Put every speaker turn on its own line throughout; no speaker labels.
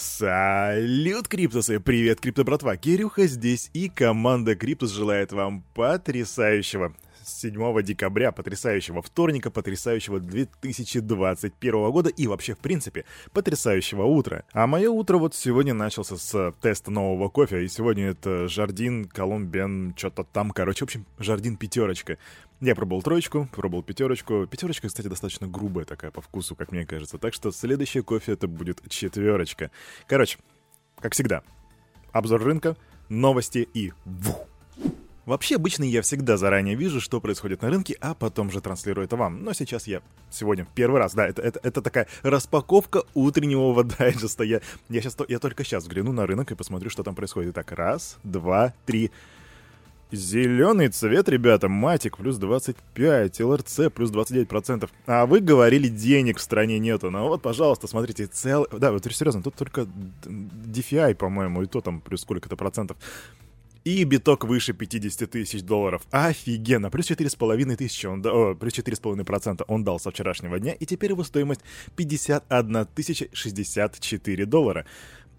Салют, Криптусы! Привет, Крипто братва! Кирюха здесь, и команда Криптус желает вам потрясающего 7 декабря, потрясающего вторника, потрясающего 2021 года и вообще, в принципе, потрясающего утра. А мое утро вот сегодня начался с теста нового кофе, и сегодня это Jardin, Colombian, что-то там, короче, в общем, Jardin пятерочка. Я пробовал троечку, пробовал пятерочку. Пятерочка, кстати, достаточно грубая такая по вкусу, как мне кажется. Так что следующий кофе это будет четверочка. Короче, как всегда, обзор рынка, новости и вух. Вообще, обычно я всегда заранее вижу, что происходит на рынке, а потом же транслирую это вам. Но сейчас я сегодня первый раз, да, это, это, это такая распаковка утреннего дайджеста. Я, я, сейчас, я только сейчас взгляну на рынок и посмотрю, что там происходит. Итак, раз, два, три, Зеленый цвет, ребята, матик плюс 25, ЛРЦ плюс 29%. А вы говорили, денег в стране нету. Ну вот, пожалуйста, смотрите, цел... Да, вот серьезно, тут только DeFi, по-моему, и то там плюс сколько-то процентов. И биток выше 50 тысяч долларов. Офигенно. Плюс 4,5 тысячи он дал, плюс 4,5% он дал со вчерашнего дня, и теперь его стоимость 51 тысяча 64 доллара.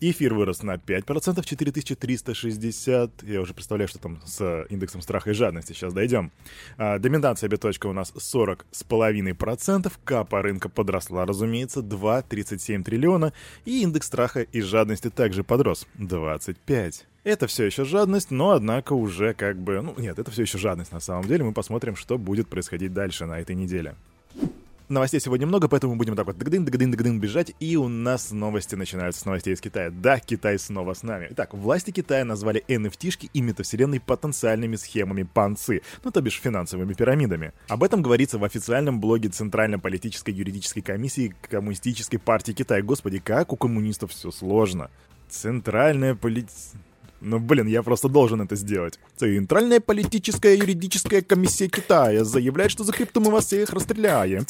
Эфир вырос на 5%, 4360. Я уже представляю, что там с индексом страха и жадности. Сейчас дойдем. А, доминация биточка у нас 40,5%. Капа рынка подросла, разумеется, 2,37 триллиона. И индекс страха и жадности также подрос, 25. Это все еще жадность, но однако уже как бы... Ну нет, это все еще жадность на самом деле. Мы посмотрим, что будет происходить дальше на этой неделе. Новостей сегодня много, поэтому будем так вот дагдын, дагдын, дагдын бежать. И у нас новости начинаются с новостей из Китая. Да, Китай снова с нами. Итак, власти Китая назвали NFT-шки и метавселенной потенциальными схемами панцы, ну то бишь финансовыми пирамидами. Об этом говорится в официальном блоге Центральной политической юридической комиссии Коммунистической партии Китая. Господи, как у коммунистов все сложно. Центральная политическая ну, блин, я просто должен это сделать. Центральная политическая юридическая комиссия Китая заявляет, что за крипту мы вас всех расстреляем.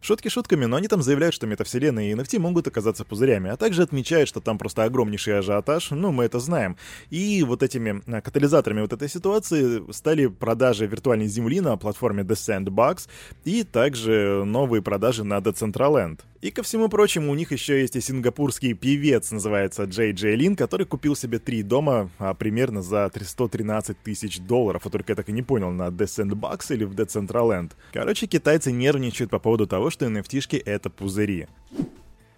Шутки шутками, но они там заявляют, что метавселенная и NFT могут оказаться пузырями, а также отмечают, что там просто огромнейший ажиотаж, ну, мы это знаем. И вот этими а, катализаторами вот этой ситуации стали продажи виртуальной земли на платформе The Sandbox и также новые продажи на Decentraland. И ко всему прочему, у них еще есть и сингапурский певец, называется Джей Джей Лин, который купил себе три дома а, примерно за 113 тысяч долларов. А только я так и не понял, на The Sandbox или в Decentraland. Короче, китайцы нервничают по поводу того, что NFT-шки это пузыри.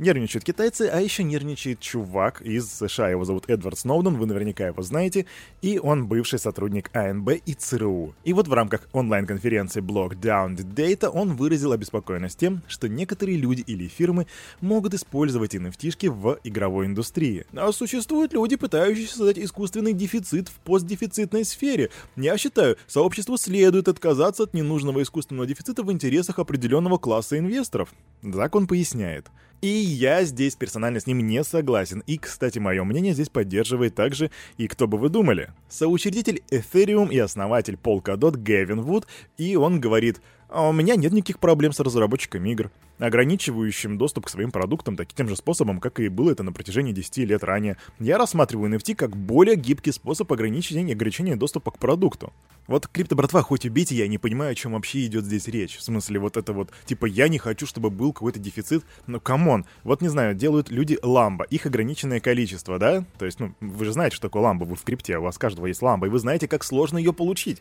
Нервничают китайцы, а еще нервничает чувак из США. Его зовут Эдвард Сноуден, вы наверняка его знаете. И он бывший сотрудник АНБ и ЦРУ. И вот в рамках онлайн-конференции Block Down Data он выразил обеспокоенность тем, что некоторые люди или фирмы могут использовать NFT в игровой индустрии. А существуют люди, пытающиеся создать искусственный дефицит в постдефицитной сфере. Я считаю, сообществу следует отказаться от ненужного искусственного дефицита в интересах определенного класса инвесторов. Закон поясняет. И я здесь персонально с ним не согласен. И, кстати, мое мнение здесь поддерживает также и кто бы вы думали. Соучредитель Ethereum и основатель Polkadot Гэвин Вуд, и он говорит, а у меня нет никаких проблем с разработчиками игр, ограничивающим доступ к своим продуктам таким же способом, как и было это на протяжении 10 лет ранее. Я рассматриваю NFT как более гибкий способ ограничения, ограничения доступа к продукту. Вот крипто братва, хоть убейте, я не понимаю, о чем вообще идет здесь речь. В смысле, вот это вот, типа, я не хочу, чтобы был какой-то дефицит. Ну, come on. Вот, не знаю, делают люди ламба, их ограниченное количество, да? То есть, ну, вы же знаете, что такое ламба, вы в крипте, у вас каждого есть ламба, и вы знаете, как сложно ее получить.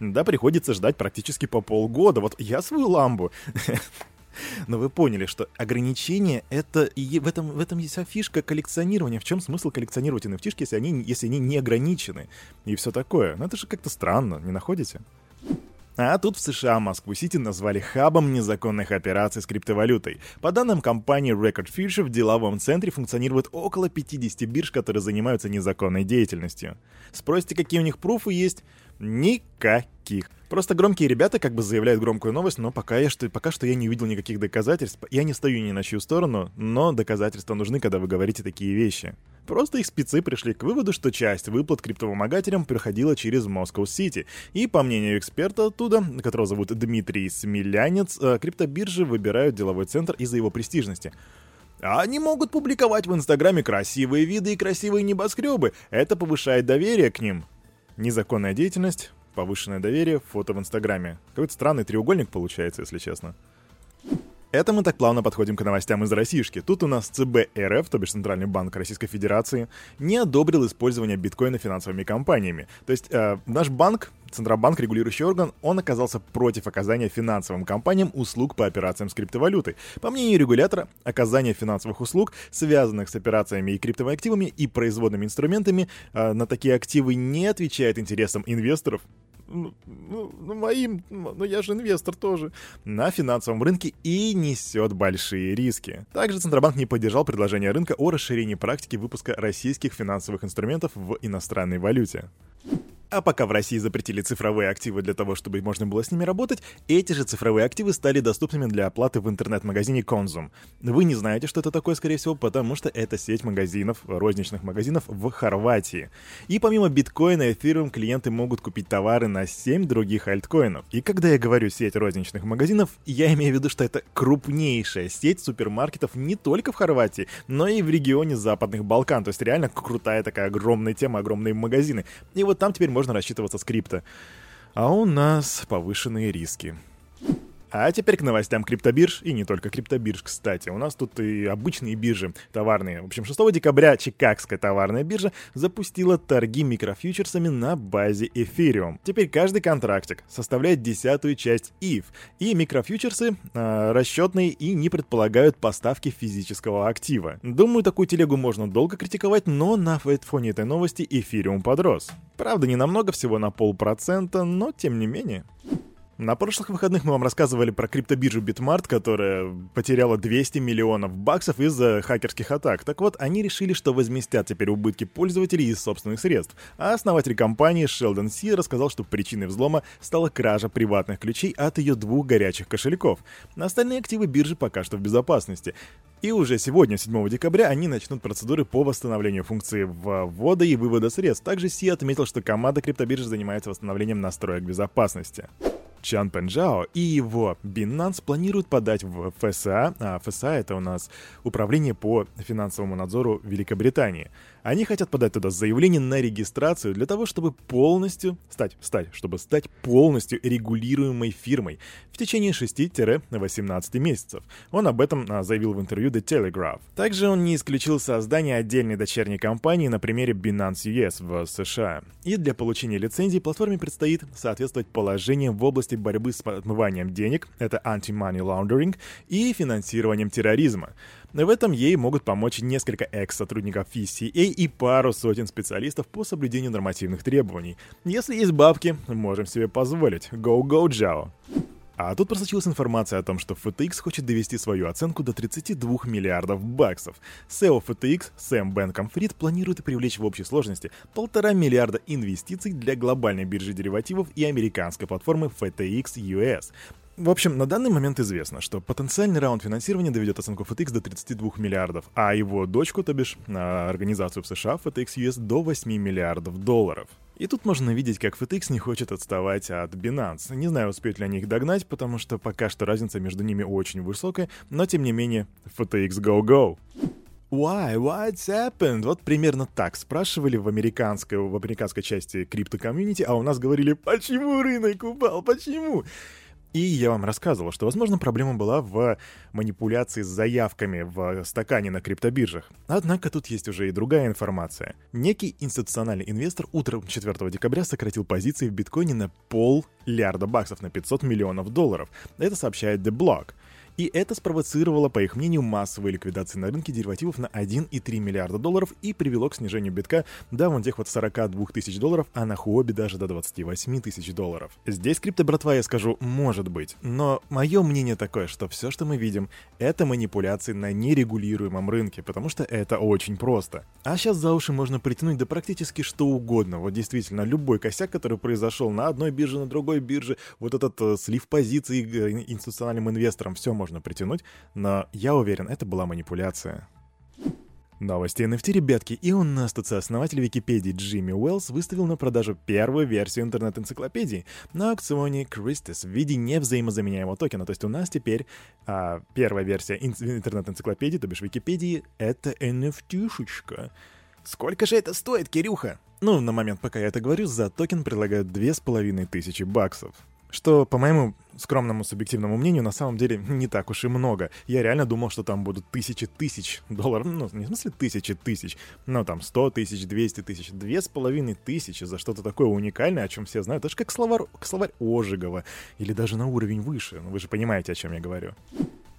Да, приходится ждать практически по полгода. Вот я свою ламбу но вы поняли, что ограничение это и в этом, в этом есть вся фишка коллекционирования. В чем смысл коллекционировать NFT, если они, если они не ограничены? И все такое. Ну это же как-то странно, не находите? А тут в США Москву-Сити назвали хабом незаконных операций с криптовалютой. По данным компании Record Future, в деловом центре функционирует около 50 бирж, которые занимаются незаконной деятельностью. Спросите, какие у них пруфы есть? Никаких. Просто громкие ребята как бы заявляют громкую новость, но пока, я, что, пока что я не увидел никаких доказательств. Я не стою ни на чью сторону, но доказательства нужны, когда вы говорите такие вещи. Просто их спецы пришли к выводу, что часть выплат криптовымогателям проходила через Москва-Сити. И, по мнению эксперта оттуда, которого зовут Дмитрий Смелянец, э, криптобиржи выбирают деловой центр из-за его престижности. Они могут публиковать в Инстаграме красивые виды и красивые небоскребы. Это повышает доверие к ним. Незаконная деятельность, повышенное доверие, фото в Инстаграме. Какой-то странный треугольник получается, если честно. Это мы так плавно подходим к новостям из Российшки. Тут у нас ЦБ РФ, то бишь Центральный банк Российской Федерации, не одобрил использование биткоина финансовыми компаниями. То есть э, наш банк, Центробанк, регулирующий орган, он оказался против оказания финансовым компаниям услуг по операциям с криптовалютой. По мнению регулятора, оказание финансовых услуг, связанных с операциями и криптовыми активами и производными инструментами, э, на такие активы не отвечает интересам инвесторов, ну, ну, ну, моим, ну я же инвестор тоже, на финансовом рынке и несет большие риски. Также Центробанк не поддержал предложение рынка о расширении практики выпуска российских финансовых инструментов в иностранной валюте. А пока в России запретили цифровые активы для того, чтобы можно было с ними работать, эти же цифровые активы стали доступными для оплаты в интернет-магазине Конзум. Вы не знаете, что это такое, скорее всего, потому что это сеть магазинов, розничных магазинов в Хорватии. И помимо биткоина и эфириум клиенты могут купить товары на 7 других альткоинов. И когда я говорю сеть розничных магазинов, я имею в виду, что это крупнейшая сеть супермаркетов не только в Хорватии, но и в регионе Западных Балкан. То есть реально крутая такая огромная тема, огромные магазины. И вот там теперь можно можно рассчитываться с крипто. А у нас повышенные риски. А теперь к новостям криптобирж, и не только криптобирж, кстати. У нас тут и обычные биржи товарные. В общем, 6 декабря Чикагская товарная биржа запустила торги микрофьючерсами на базе Ethereum. Теперь каждый контрактик составляет десятую часть ETH, и микрофьючерсы э, расчетные и не предполагают поставки физического актива. Думаю, такую телегу можно долго критиковать, но на фоне этой новости Ethereum подрос. Правда, не намного, всего на полпроцента, но тем не менее. На прошлых выходных мы вам рассказывали про криптобиржу Bitmart, которая потеряла 200 миллионов баксов из-за хакерских атак. Так вот, они решили, что возместят теперь убытки пользователей из собственных средств. А основатель компании Шелдон Си рассказал, что причиной взлома стала кража приватных ключей от ее двух горячих кошельков. Остальные активы биржи пока что в безопасности. И уже сегодня, 7 декабря, они начнут процедуры по восстановлению функции ввода и вывода средств. Также Си отметил, что команда криптобиржи занимается восстановлением настроек безопасности. Чан Пенжао и его Binance планируют подать в ФСА, а. ФСА это у нас Управление по финансовому надзору Великобритании, они хотят подать туда заявление на регистрацию для того, чтобы полностью стать, стать, чтобы стать полностью регулируемой фирмой в течение 6-18 месяцев. Он об этом а, заявил в интервью The Telegraph. Также он не исключил создание отдельной дочерней компании на примере Binance US в США. И для получения лицензии платформе предстоит соответствовать положениям в области борьбы с отмыванием денег, это anti-money laundering, и финансированием терроризма. В этом ей могут помочь несколько экс-сотрудников FCA и пару сотен специалистов по соблюдению нормативных требований. Если есть бабки, можем себе позволить. Go-go, Джао! А тут просочилась информация о том, что FTX хочет довести свою оценку до 32 миллиардов баксов. SEO FTX Сэм Бенком Фрид планирует привлечь в общей сложности полтора миллиарда инвестиций для глобальной биржи деривативов и американской платформы FTX US. В общем, на данный момент известно, что потенциальный раунд финансирования доведет оценку FTX до 32 миллиардов, а его дочку, то бишь организацию в США FTX US, до 8 миллиардов долларов. И тут можно видеть, как FTX не хочет отставать от Binance. Не знаю, успеют ли они их догнать, потому что пока что разница между ними очень высокая, но тем не менее, FTX go-go. Why? What's happened? Вот примерно так спрашивали в американской, в американской части крипто-комьюнити, а у нас говорили, почему рынок упал, почему? И я вам рассказывал, что, возможно, проблема была в манипуляции с заявками в стакане на криптобиржах. Однако тут есть уже и другая информация. Некий институциональный инвестор утром 4 декабря сократил позиции в биткоине на пол лярда баксов, на 500 миллионов долларов. Это сообщает The Block. И это спровоцировало, по их мнению, массовые ликвидации на рынке деривативов на 1,3 миллиарда долларов и привело к снижению битка до вон тех вот 42 тысяч долларов, а на Хуоби даже до 28 тысяч долларов. Здесь крипто, братва, я скажу, может быть. Но мое мнение такое, что все, что мы видим, это манипуляции на нерегулируемом рынке, потому что это очень просто. А сейчас за уши можно притянуть да практически что угодно. Вот действительно, любой косяк, который произошел на одной бирже, на другой бирже, вот этот э, слив позиций э, институциональным инвесторам, все можно притянуть, но я уверен, это была манипуляция. Новости NFT, ребятки, и у нас тут сооснователь Википедии Джимми Уэллс выставил на продажу первую версию интернет-энциклопедии на аукционе Christus в виде невзаимозаменяемого токена. То есть у нас теперь а, первая версия интернет-энциклопедии, то бишь Википедии, это NFT-шечка. Сколько же это стоит, Кирюха? Ну, на момент, пока я это говорю, за токен предлагают две с половиной тысячи баксов. Что, по моему скромному субъективному мнению, на самом деле не так уж и много. Я реально думал, что там будут тысячи тысяч долларов, ну, не в смысле тысячи тысяч, но там 100 тысяч, 200 тысяч, две с половиной тысячи за что-то такое уникальное, о чем все знают. Это как словарь, словарь Ожегова, или даже на уровень выше, ну вы же понимаете, о чем я говорю.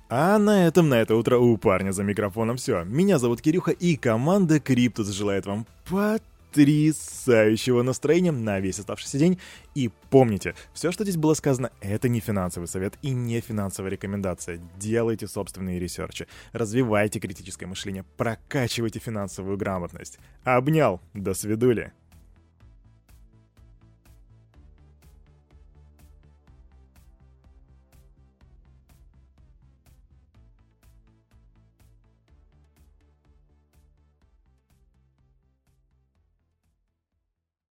А на этом на это утро у парня за микрофоном все. Меня зовут Кирюха, и команда Криптус желает вам потрясающего настроения на весь оставшийся день. И помните, все, что здесь было сказано, это не финансовый совет и не финансовая рекомендация. Делайте собственные ресерчи, развивайте критическое мышление, прокачивайте финансовую грамотность. Обнял, до свидули.